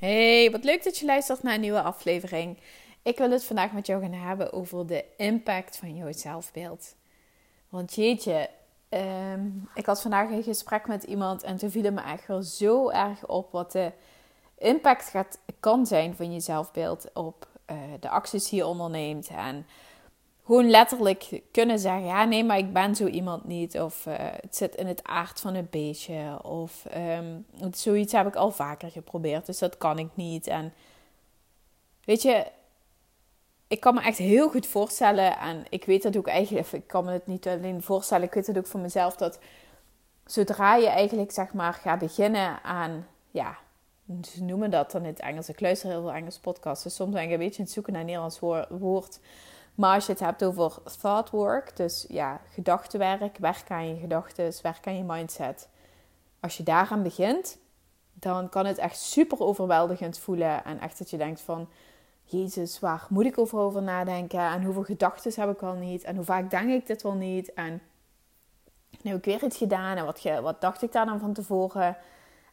Hey, wat leuk dat je luistert naar een nieuwe aflevering. Ik wil het vandaag met jou gaan hebben over de impact van jouw zelfbeeld. Want jeetje, ehm, ik had vandaag een gesprek met iemand en toen viel me echt wel zo erg op wat de impact gaat, kan zijn van je zelfbeeld op uh, de acties die je onderneemt. En gewoon letterlijk kunnen zeggen: ja, nee, maar ik ben zo iemand niet. Of uh, het zit in het aard van het beestje. Of um, zoiets heb ik al vaker geprobeerd, dus dat kan ik niet. En weet je, ik kan me echt heel goed voorstellen. En ik weet dat ook eigenlijk, ik kan me het niet alleen voorstellen, ik weet het ook voor mezelf dat zodra je eigenlijk zeg maar gaat beginnen aan, ja, ze noemen dat dan in het Engels. Ik luister heel veel Engels podcasts, dus soms ben ik een beetje aan het zoeken naar een Nederlands woord. Maar als je het hebt over thought work, dus ja, gedachtenwerk, werk aan je gedachten, werk aan je mindset. Als je daaraan begint, dan kan het echt super overweldigend voelen. En echt dat je denkt van, Jezus, waar moet ik over, over nadenken? En hoeveel gedachten heb ik al niet? En hoe vaak denk ik dit wel niet? En nu heb ik weer iets gedaan. En wat, wat dacht ik daar dan van tevoren?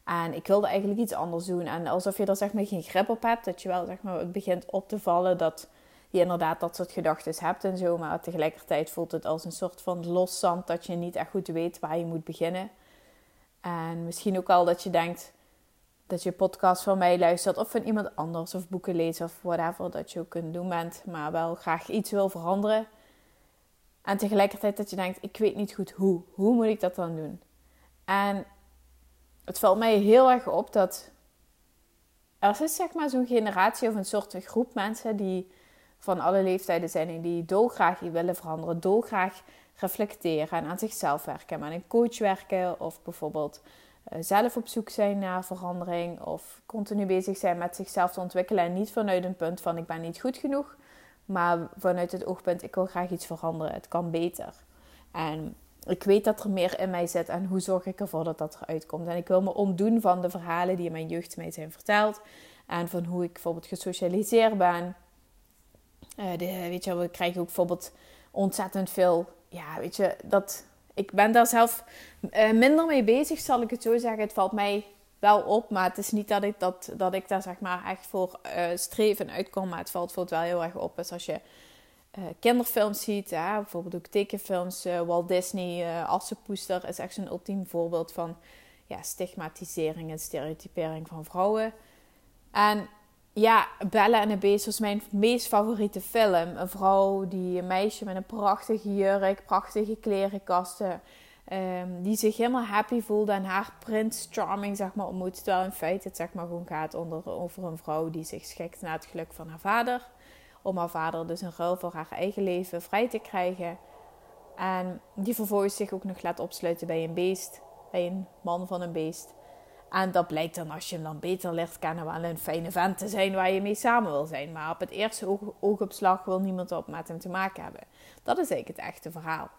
En ik wilde eigenlijk iets anders doen. En alsof je er zeg maar geen grip op hebt. Dat je wel zeg maar, begint op te vallen dat je inderdaad dat soort gedachten hebt en zo. Maar tegelijkertijd voelt het als een soort van loszand dat je niet echt goed weet waar je moet beginnen. En misschien ook al dat je denkt dat je podcast van mij luistert of van iemand anders of boeken leest of whatever dat je ook kunt doen bent, maar wel graag iets wil veranderen. En tegelijkertijd dat je denkt, ik weet niet goed hoe. Hoe moet ik dat dan doen? En het valt mij heel erg op dat er is zeg maar zo'n generatie of een soort groep mensen die van alle leeftijden zijn en die dolgraag willen veranderen, dolgraag reflecteren en aan zichzelf werken, met een coach werken of bijvoorbeeld uh, zelf op zoek zijn naar verandering of continu bezig zijn met zichzelf te ontwikkelen en niet vanuit een punt van ik ben niet goed genoeg, maar vanuit het oogpunt ik wil graag iets veranderen, het kan beter. En ik weet dat er meer in mij zit en hoe zorg ik ervoor dat dat eruit komt. En ik wil me ontdoen van de verhalen die in mijn jeugd mij zijn verteld en van hoe ik bijvoorbeeld gesocialiseerd ben uh, je, we krijgen ook bijvoorbeeld ontzettend veel. Ja, weet je, dat. Ik ben daar zelf uh, minder mee bezig, zal ik het zo zeggen. Het valt mij wel op, maar het is niet dat ik, dat, dat ik daar zeg maar echt voor uh, streef en uitkom. Maar het valt, valt wel heel erg op. Dus als je kinderfilms ziet, bijvoorbeeld ook tekenfilms, Walt Disney, Assenpoester is echt zo'n ultiem voorbeeld van ja, stigmatisering en stereotypering van vrouwen. En ja, Bella en de Beest was mijn meest favoriete film. Een vrouw, die een meisje met een prachtige jurk, prachtige klerenkasten. Um, die zich helemaal happy voelde en haar Prince Charming zeg maar, ontmoet. Terwijl in feite het zeg maar, gewoon gaat onder, over een vrouw die zich schikt naar het geluk van haar vader. Om haar vader dus een ruil voor haar eigen leven vrij te krijgen. En die vervolgens zich ook nog laat opsluiten bij een beest. Bij een man van een beest. En dat blijkt dan als je hem dan beter leert kennen wel een fijne vent te zijn waar je mee samen wil zijn. Maar op het eerste oog, oogopslag wil niemand op met hem te maken hebben. Dat is eigenlijk het echte verhaal.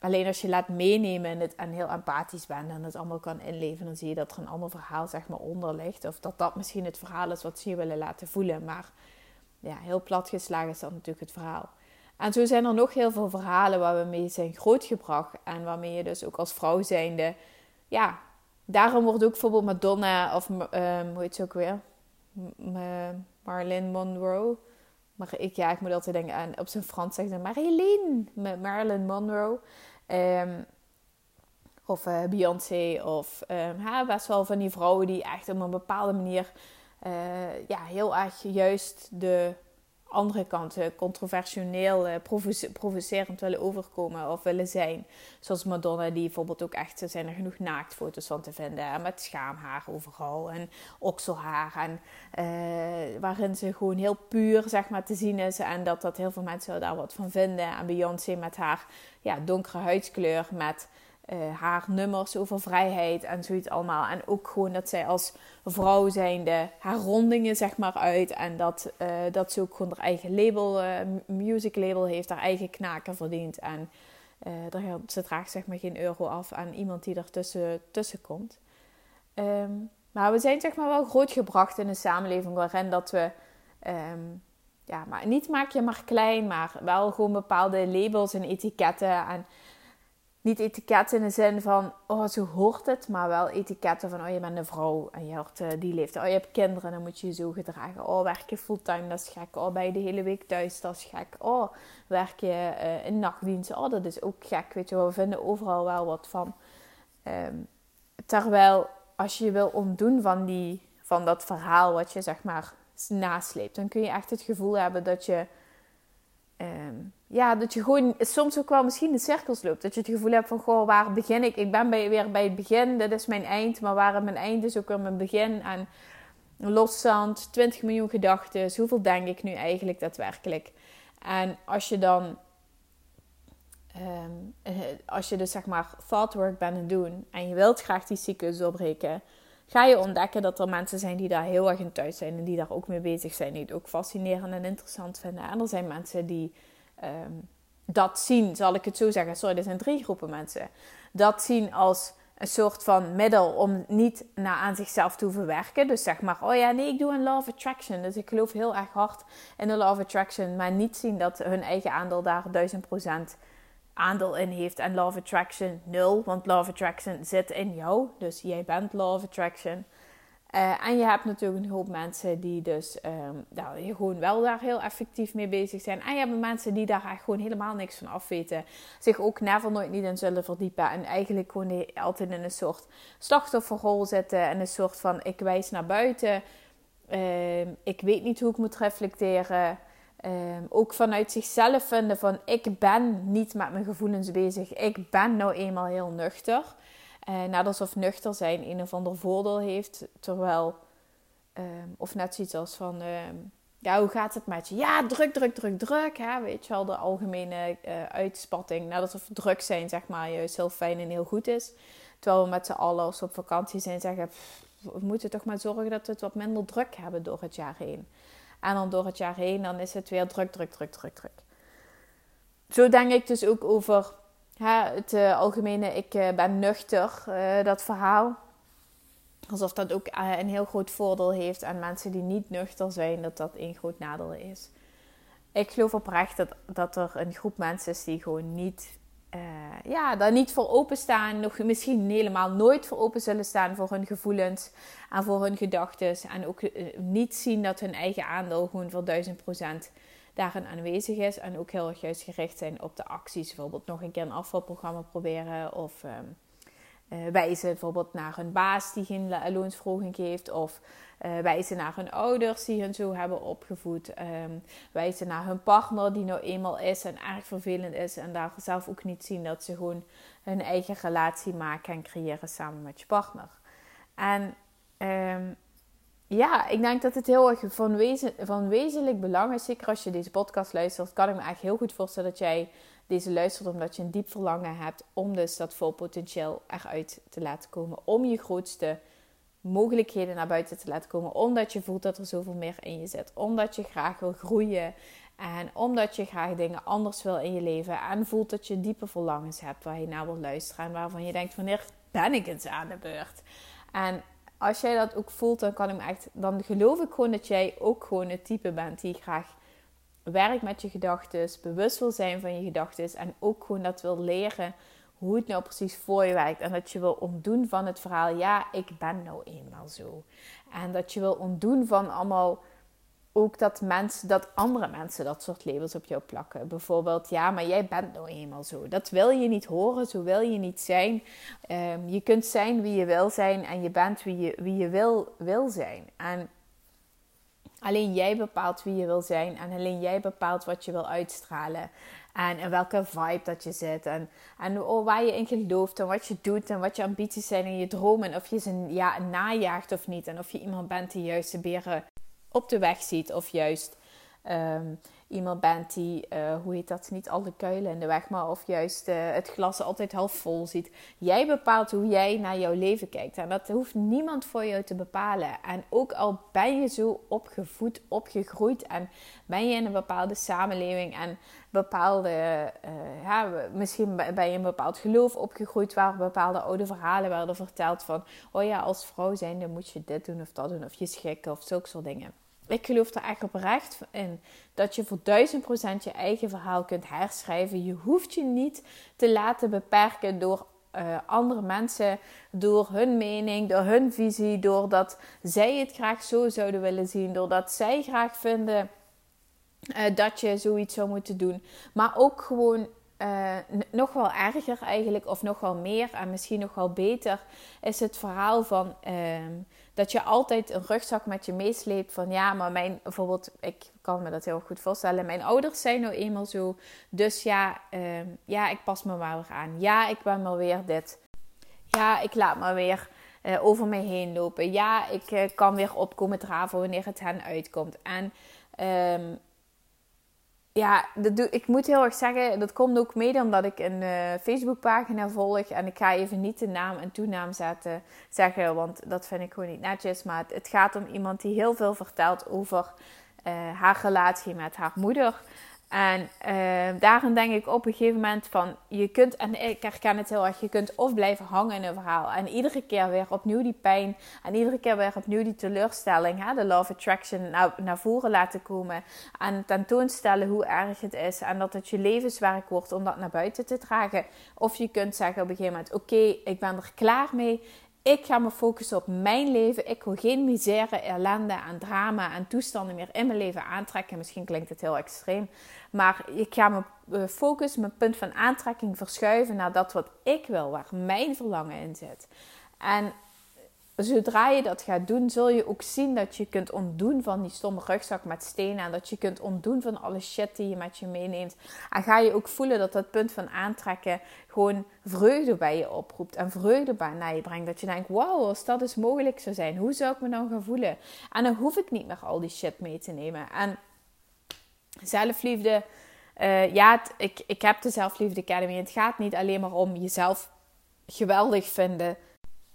Alleen als je laat meenemen en, het, en heel empathisch bent en het allemaal kan inleven, dan zie je dat er een ander verhaal zeg maar onder ligt. Of dat dat misschien het verhaal is wat ze je willen laten voelen. Maar ja, heel platgeslagen is dat natuurlijk het verhaal. En zo zijn er nog heel veel verhalen waar we mee zijn grootgebracht. En waarmee je dus ook als vrouw zijnde ja, daarom wordt ook bijvoorbeeld Madonna of um, hoe heet ze ook weer? Marilyn Monroe. Maar ik, ja, ik moet altijd denken aan, op zijn Frans zeggen ze Marilyn, Marilyn Monroe. Um, of uh, Beyoncé. Of um, best wel van die vrouwen die echt op een bepaalde manier uh, ja, heel erg juist de andere kant uh, controversieel, uh, provocerend willen overkomen of willen zijn. Zoals Madonna, die bijvoorbeeld ook echt, er zijn er genoeg naaktfoto's van te vinden. Met schaamhaar overal en okselhaar. En uh, waarin ze gewoon heel puur zeg maar, te zien is. En dat, dat heel veel mensen daar wat van vinden. En Beyoncé met haar ja, donkere huidskleur met haar nummers over vrijheid en zoiets allemaal. En ook gewoon dat zij als vrouw zijnde haar rondingen zeg maar uit. En dat, dat ze ook gewoon haar eigen label, music label heeft, haar eigen knaken verdient. En ze draagt zeg maar geen euro af aan iemand die er tussen, tussen komt. Ehm, maar we zijn zeg maar wel grootgebracht in een samenleving waarin dat we... Ehm, ja, maar niet maak je maar klein, maar wel gewoon bepaalde labels en etiketten. En niet etiketten in de zin van, oh, zo hoort het, maar wel etiketten van, oh, je bent een vrouw en je hoort uh, die leeftijd. Oh, je hebt kinderen, dan moet je je zo gedragen. Oh, werk je fulltime, dat is gek. Oh, ben je de hele week thuis, dat is gek. Oh, werk je uh, in nachtdienst, oh, dat is ook gek. Weet je we vinden overal wel wat van. Um, terwijl, als je je wil ontdoen van, die, van dat verhaal wat je, zeg maar, nasleept. Dan kun je echt het gevoel hebben dat je. Ehm, ja, dat je gewoon soms ook wel misschien in cirkels loopt. Dat je het gevoel hebt van, goh, waar begin ik? Ik ben weer bij het begin, dit is mijn eind. Maar waar mijn eind is ook weer mijn begin. En loszand, 20 miljoen gedachten. Hoeveel denk ik nu eigenlijk daadwerkelijk? En als je dan... Ehm, eh, als je dus zeg maar thoughtwork bent aan het doen... en je wilt graag die cyclus doorbreken ga je ontdekken dat er mensen zijn die daar heel erg in thuis zijn en die daar ook mee bezig zijn, die het ook fascinerend en interessant vinden. En er zijn mensen die ehm, dat zien, zal ik het zo zeggen. Sorry, er zijn drie groepen mensen. Dat zien als een soort van middel om niet naar aan zichzelf te hoeven werken. Dus zeg maar, oh ja, nee, ik doe een law of attraction. Dus ik geloof heel erg hard in de law of attraction, maar niet zien dat hun eigen aandeel daar duizend procent aandeel in heeft. En of Attraction nul, want of Attraction zit in jou. Dus jij bent of Attraction. Uh, en je hebt natuurlijk een hoop mensen die dus nou, gewoon wel daar heel effectief mee bezig zijn. En je hebt mensen die daar gewoon helemaal niks van afweten. Zich ook never nooit niet in zullen verdiepen. En eigenlijk gewoon altijd in een soort slachtofferrol zitten. En een soort van ik wijs naar buiten. Uh, ik weet niet hoe ik moet reflecteren. Um, ook vanuit zichzelf vinden van ik ben niet met mijn gevoelens bezig. Ik ben nou eenmaal heel nuchter. Uh, net alsof nuchter zijn een of ander voordeel heeft. Terwijl, um, of net zoiets als van, um, ja hoe gaat het met je? Ja, druk, druk, druk, druk. Hè? Weet je wel, de algemene uh, uitspatting. Net alsof druk zijn zeg maar juist heel fijn en heel goed is. Terwijl we met z'n allen als we op vakantie zijn zeggen... We moeten toch maar zorgen dat we het wat minder druk hebben door het jaar heen. En dan door het jaar heen, dan is het weer druk, druk, druk, druk, druk. Zo denk ik dus ook over hè, het uh, algemene ik uh, ben nuchter, uh, dat verhaal. Alsof dat ook een heel groot voordeel heeft aan mensen die niet nuchter zijn, dat dat een groot nadeel is. Ik geloof oprecht dat, dat er een groep mensen is die gewoon niet uh, ja, daar niet voor openstaan. Nog misschien helemaal nooit voor open zullen staan voor hun gevoelens en voor hun gedachten. En ook uh, niet zien dat hun eigen aandeel gewoon voor duizend procent daarin aanwezig is. En ook heel erg juist gericht zijn op de acties. Bijvoorbeeld nog een keer een afvalprogramma proberen. Of uh, wijzen bijvoorbeeld naar hun baas die geen loonsverhoging geeft. Of uh, wijzen naar hun ouders die hun zo hebben opgevoed. Um, wijzen naar hun partner die nou eenmaal is en erg vervelend is. En daar zelf ook niet zien dat ze gewoon hun eigen relatie maken en creëren samen met je partner. En um, ja, ik denk dat het heel erg van, van wezenlijk belang is. Zeker als je deze podcast luistert, kan ik me echt heel goed voorstellen dat jij deze luistert omdat je een diep verlangen hebt om dus dat vol potentieel eruit te laten komen. Om je grootste mogelijkheden naar buiten te laten komen. Omdat je voelt dat er zoveel meer in je zit. Omdat je graag wil groeien. En omdat je graag dingen anders wil in je leven. En voelt dat je diepe verlangens hebt waar je naar wil luisteren. En waarvan je denkt, wanneer ben ik eens aan de beurt? En als jij dat ook voelt, dan kan ik echt. Dan geloof ik gewoon dat jij ook gewoon het type bent die graag werkt met je gedachten, bewust wil zijn van je gedachten en ook gewoon dat wil leren hoe het nou precies voor je werkt. En dat je wil ontdoen van het verhaal, ja, ik ben nou eenmaal zo. En dat je wil ontdoen van allemaal ook dat, mensen, dat andere mensen dat soort labels op jou plakken. Bijvoorbeeld, ja, maar jij bent nou eenmaal zo. Dat wil je niet horen, zo wil je niet zijn. Um, je kunt zijn wie je wil zijn en je bent wie je, wie je wil, wil zijn. En alleen jij bepaalt wie je wil zijn en alleen jij bepaalt wat je wil uitstralen. En in welke vibe dat je zit. En, en oh, waar je in gelooft en wat je doet en wat je ambities zijn en je dromen. Of je ze ja, najaagt of niet. En of je iemand bent die juist de beren op de weg ziet. Of juist ehm, iemand bent die, uh, hoe heet dat, niet alle kuilen in de weg, maar of juist uh, het glas altijd half vol ziet. Jij bepaalt hoe jij naar jouw leven kijkt. En dat hoeft niemand voor jou te bepalen. En ook al ben je zo opgevoed, opgegroeid en ben je in een bepaalde samenleving en bepaalde, uh, ja, misschien ben je een bepaald geloof opgegroeid waar bepaalde oude verhalen werden verteld van, oh ja, als vrouw zijn dan moet je dit doen of dat doen of je schikken of zulke soort dingen ik geloof er echt oprecht in dat je voor duizend procent je eigen verhaal kunt herschrijven. Je hoeft je niet te laten beperken door uh, andere mensen, door hun mening, door hun visie, doordat zij het graag zo zouden willen zien, doordat zij graag vinden uh, dat je zoiets zou moeten doen. Maar ook gewoon uh, nog wel erger eigenlijk, of nog wel meer en misschien nog wel beter, is het verhaal van ehm, dat je altijd een rugzak met je meesleept van ja, maar mijn bijvoorbeeld, ik kan me dat heel goed voorstellen, mijn ouders zijn nou eenmaal zo, dus ja, ehm, ja, ik pas me maar weer aan. Ja, ik ben maar weer dit. Ja, ik laat maar weer uh, over mij heen lopen. Ja, ik uh, kan weer opkomen draven wanneer het hen uitkomt. En um, ja, dat ik moet heel erg zeggen, dat komt ook mede omdat ik een uh, Facebookpagina volg. En ik ga even niet de naam en toenaam zetten, zeggen, want dat vind ik gewoon niet netjes. Maar het, gaat om iemand die heel veel vertelt over uh, haar relatie met haar moeder. En uh, daarin denk ik op een gegeven moment van, je kunt, en ik herken het heel erg, je kunt of blijven hangen in een verhaal. En iedere keer weer opnieuw die pijn en iedere keer weer opnieuw die teleurstelling, hè, de love attraction, naar, naar voren laten komen. En tentoonstellen hoe erg het is en dat het je levenswerk wordt om dat naar buiten te dragen. Of je kunt zeggen op een gegeven moment, oké, ik ben er klaar mee. Ik ga me focussen op mijn leven. Ik wil geen misère, ellende en drama en toestanden meer in mijn leven aantrekken. Misschien klinkt het heel extreem. Maar ik ga mijn eh, focus, mijn punt van aantrekking verschuiven naar dat wat ik wil, waar mijn verlangen in zit. En zodra je dat gaat doen, zul je ook zien dat je kunt ontdoen van die stomme rugzak met stenen. En dat je kunt ontdoen van alle shit die je met je meeneemt. En ga je ook voelen dat dat punt van aantrekken gewoon vreugde bij je oproept. En vreugde bij naar je brengt. Dat je denkt, wow, als dat eens mogelijk zou zijn, hoe zou ik me dan gaan voelen? En dan hoef ik niet meer al die shit mee te nemen. En zelfliefde. Uh, ja, ik, ik heb de Zelfliefde Academy. Het gaat niet alleen maar om jezelf geweldig vinden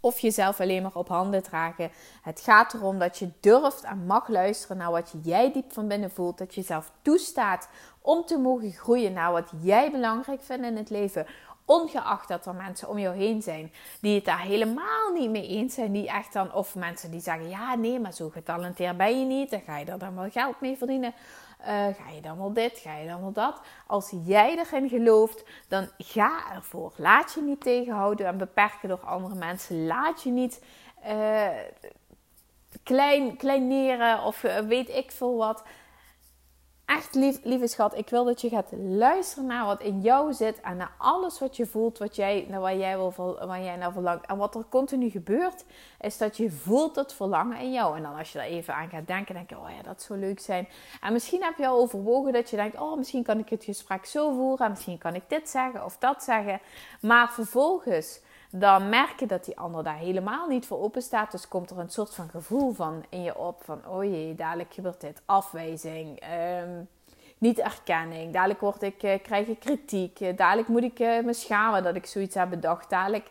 of jezelf alleen maar op handen dragen. Het gaat erom dat je durft en mag luisteren naar wat jij diep van binnen voelt. Dat je jezelf toestaat om te mogen groeien naar wat jij belangrijk vindt in het leven. Ongeacht dat er mensen om jou heen zijn die het daar helemaal niet mee eens zijn. Die echt dan, of mensen die zeggen: Ja, nee, maar zo getalenteerd ben je niet. Dan ga je er dan wel geld mee verdienen. Uh, ga je dan wel dit? Ga je dan wel dat? Als jij erin gelooft, dan ga ervoor. Laat je niet tegenhouden en beperken door andere mensen. Laat je niet uh, klein, kleineren of uh, weet ik veel wat echt lief, lieve schat, ik wil dat je gaat luisteren naar wat in jou zit en naar alles wat je voelt, wat jij, naar waar jij, wil, waar jij naar verlangt. En wat er continu gebeurt, is dat je voelt het verlangen in jou. En dan als je daar even aan gaat denken, denk je, oh ja, dat zou leuk zijn. En misschien heb je al overwogen dat je denkt, oh, misschien kan ik het gesprek zo voeren, misschien kan ik dit zeggen of dat zeggen. Maar vervolgens dan merk je dat die ander daar helemaal niet voor open staat. Dus komt er een soort van gevoel van in je op van, oh jee, dadelijk gebeurt dit, afwijzing, um, niet erkenning, dadelijk word ik, uh, krijg ik kritiek, uh, dadelijk moet ik uh, me schamen dat ik zoiets heb bedacht, dadelijk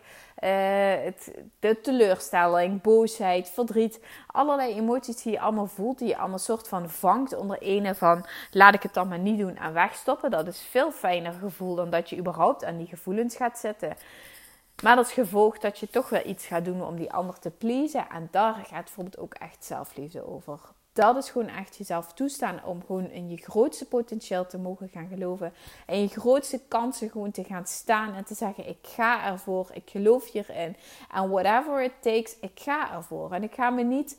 de teleurstelling, boosheid, verdriet, allerlei emoties die je allemaal voelt, die je allemaal soort van vangt onder ene van, laat ik het dan maar niet doen en wegstoppen. Dat is veel fijner gevoel dan dat je überhaupt aan die gevoelens gaat zitten. Maar dat gevolg dat je toch wel iets gaat doen om die ander te pleasen. En daar gaat bijvoorbeeld ook echt zelfliefde over. Dat is gewoon echt jezelf toestaan om gewoon in je grootste potentieel te mogen gaan geloven. En je grootste kansen gewoon te gaan staan en te zeggen: Ik ga ervoor, ik geloof hierin. En whatever it takes, ik ga ervoor. En ik ga me niet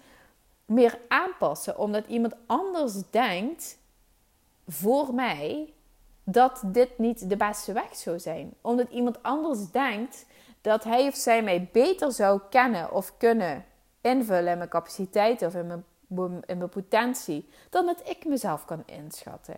meer aanpassen omdat iemand anders denkt voor mij dat dit niet de beste weg zou zijn. Omdat iemand anders denkt dat hij of zij mij beter zou kennen of kunnen invullen in mijn capaciteiten of in mijn, in mijn potentie, dan dat ik mezelf kan inschatten.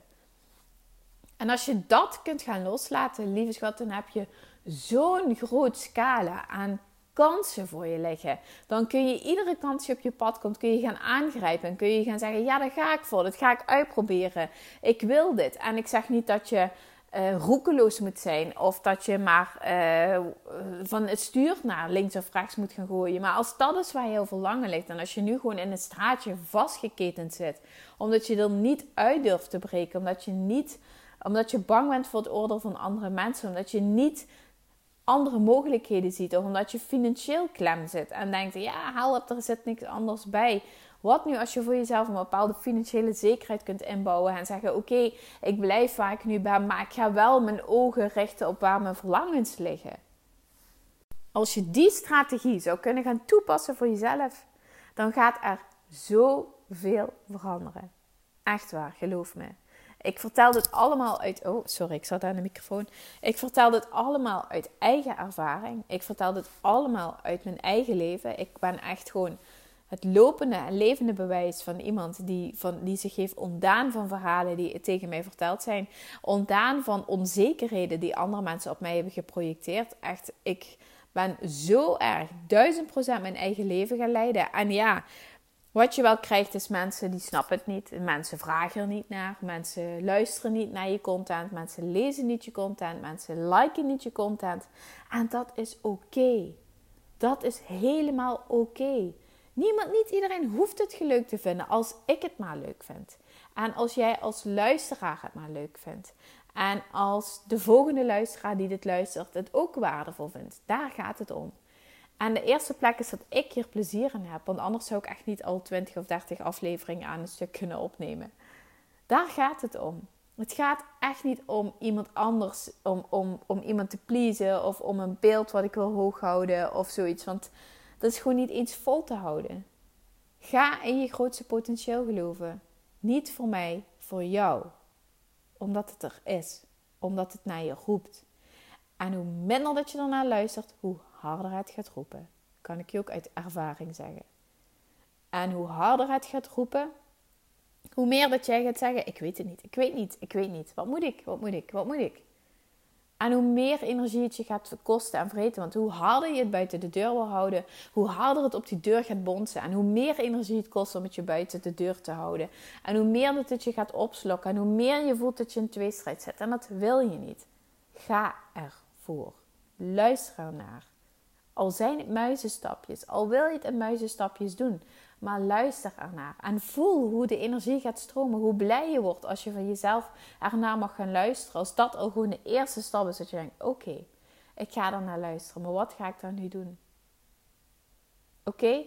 En als je dat kunt gaan loslaten, lieve schat, dan heb je zo'n groot scala aan kansen voor je liggen. Dan kun je iedere kans die op je pad komt, kun je gaan aangrijpen. En kun je gaan zeggen, ja, daar ga ik voor. Dat ga ik uitproberen. Ik wil dit. En ik zeg niet dat je uh, roekeloos moet zijn. Of dat je maar uh, van het stuur naar links of rechts moet gaan gooien. Maar als dat is waar heel veel verlangen ligt. En als je nu gewoon in het straatje vastgeketend zit. Omdat je er niet uit durft te breken. Omdat je, niet, omdat je bang bent voor het oordeel van andere mensen. Omdat je niet andere mogelijkheden ziet. Of omdat je financieel klem zit. En denkt, ja help, er zit niks anders bij. Wat nu als je voor jezelf een bepaalde financiële zekerheid kunt inbouwen en zeggen: Oké, ik blijf waar ik nu ben, maar ik ga wel mijn ogen richten op waar mijn verlangens liggen. Als je die strategie zou kunnen gaan toepassen voor jezelf, dan gaat er zoveel veranderen. Echt waar, geloof me. Ik vertel dit allemaal uit. Oh, sorry, ik zat aan de microfoon. Ik vertel dit allemaal uit eigen ervaring. Ik vertel dit allemaal uit mijn eigen leven. Ik ben echt gewoon het lopende en levende bewijs van iemand die, van, die zich heeft ontdaan van verhalen die tegen mij verteld zijn. Ontdaan van onzekerheden die andere mensen op mij hebben geprojecteerd. Echt, ik ben zo erg duizend procent mijn eigen leven gaan leiden. En ja, wat je wel krijgt is mensen die snappen het niet. Mensen vragen er niet naar. Mensen luisteren niet naar je content. Mensen lezen niet je content. Mensen liken niet je content. En dat is oké. Dat is helemaal oké. Niemand, niet iedereen hoeft het leuk te vinden als ik het maar leuk vind. En als jij als luisteraar het maar leuk vindt. En als de volgende luisteraar die dit luistert het ook waardevol vindt. Daar gaat het om. En de eerste plek is dat ik hier plezier in heb. Want anders zou ik echt niet al 20 of 30 afleveringen aan een stuk kunnen opnemen. Daar gaat het om. Het gaat echt niet om iemand anders, om, om, om iemand te pleasen of om een beeld wat ik wil hoog houden of zoiets. Want dat is gewoon niet eens vol te houden. Ga in je grootste potentieel geloven. Niet voor mij, voor jou. Omdat het er is. Omdat het naar je roept. En hoe minder dat je ernaar luistert, hoe harder het gaat roepen. Kan ik je ook uit ervaring zeggen. En hoe harder het gaat roepen, hoe meer dat jij gaat zeggen: Ik weet het niet, ik weet niet, ik weet niet. Wat moet ik, wat moet ik, wat moet ik? En hoe meer energie het je gaat kosten en vreten. Want hoe harder je het buiten de deur wil houden, hoe harder het op die deur gaat bonzen. En hoe meer energie het kost om het je buiten de deur te houden. En hoe meer dat het je gaat opslokken. En hoe meer je voelt dat je in tweestrijd zit. En dat wil je niet. Ga ervoor. Luister ernaar. Al zijn het muizenstapjes, al wil je het in muizenstapjes doen, maar luister ernaar en voel hoe de energie gaat stromen. Hoe blij je wordt als je van jezelf ernaar mag gaan luisteren. Als dat al gewoon de eerste stap is dat je denkt: oké, ik ga er naar luisteren, maar wat ga ik dan nu doen? Oké?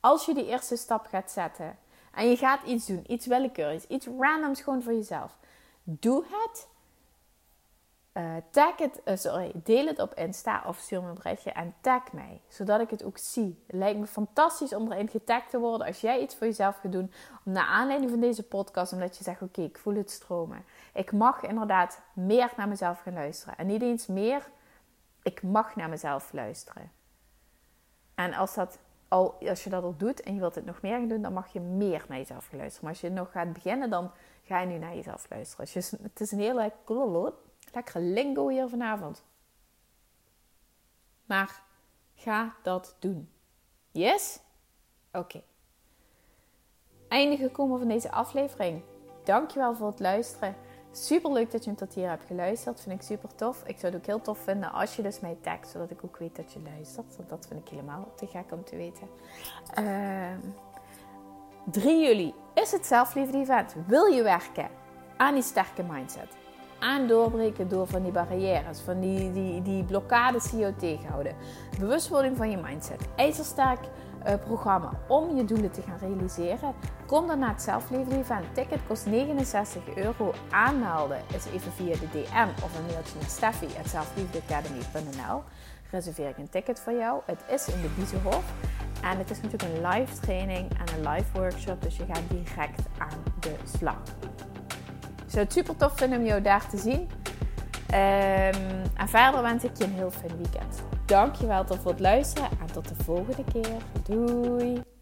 Als je die eerste stap gaat zetten en je gaat iets doen, iets willekeurigs, iets randoms gewoon voor jezelf, doe het uh, tag het, uh, sorry, deel het op Insta of stuur me een berichtje en tag mij, zodat ik het ook zie. Het lijkt me fantastisch om erin getagd te worden als jij iets voor jezelf gaat doen, om naar aanleiding van deze podcast, omdat je zegt, oké, ik voel het stromen. Ik mag inderdaad meer naar mezelf gaan luisteren. En niet eens meer, ik mag naar mezelf luisteren. En als, dat al, als je dat al doet en je wilt het nog meer gaan doen, dan mag je meer naar jezelf gaan luisteren. Maar als je nog gaat beginnen, dan ga je nu naar jezelf luisteren. Dus het is een hele cool Lekker lingo hier vanavond. Maar ga dat doen. Yes? Oké. Okay. Einde gekomen van deze aflevering. Dankjewel voor het luisteren. Super leuk dat je hem tot hier hebt geluisterd. Vind ik super tof. Ik zou het ook heel tof vinden als je dus mij tagt, zodat ik ook weet dat je luistert. Want dat vind ik helemaal te gek om te weten. Uh, ehm, 3 juli is het zelfliefde event. Wil je werken aan die sterke mindset? Aan doorbreken door van die barrières, van die, die, die blokkades die jou tegenhouden. Bewustwording van je mindset. IJzersterk uh, programma om je doelen te gaan realiseren. Kom dan naar het Zelfliefde Event. Ticket kost 69 euro. Aanmelden is even via de DM of een mailtje naar steffi.zelfliefdeacademy.nl Reserveer ik een ticket voor jou. Het is in de Biezenhof. En het is natuurlijk een live training en een live workshop. Dus je gaat direct aan de slag zou het super tof vinden om jou daar te zien. Um, en verder wens ik je een heel fijn weekend. Dankjewel voor het luisteren en tot de volgende keer. Doei!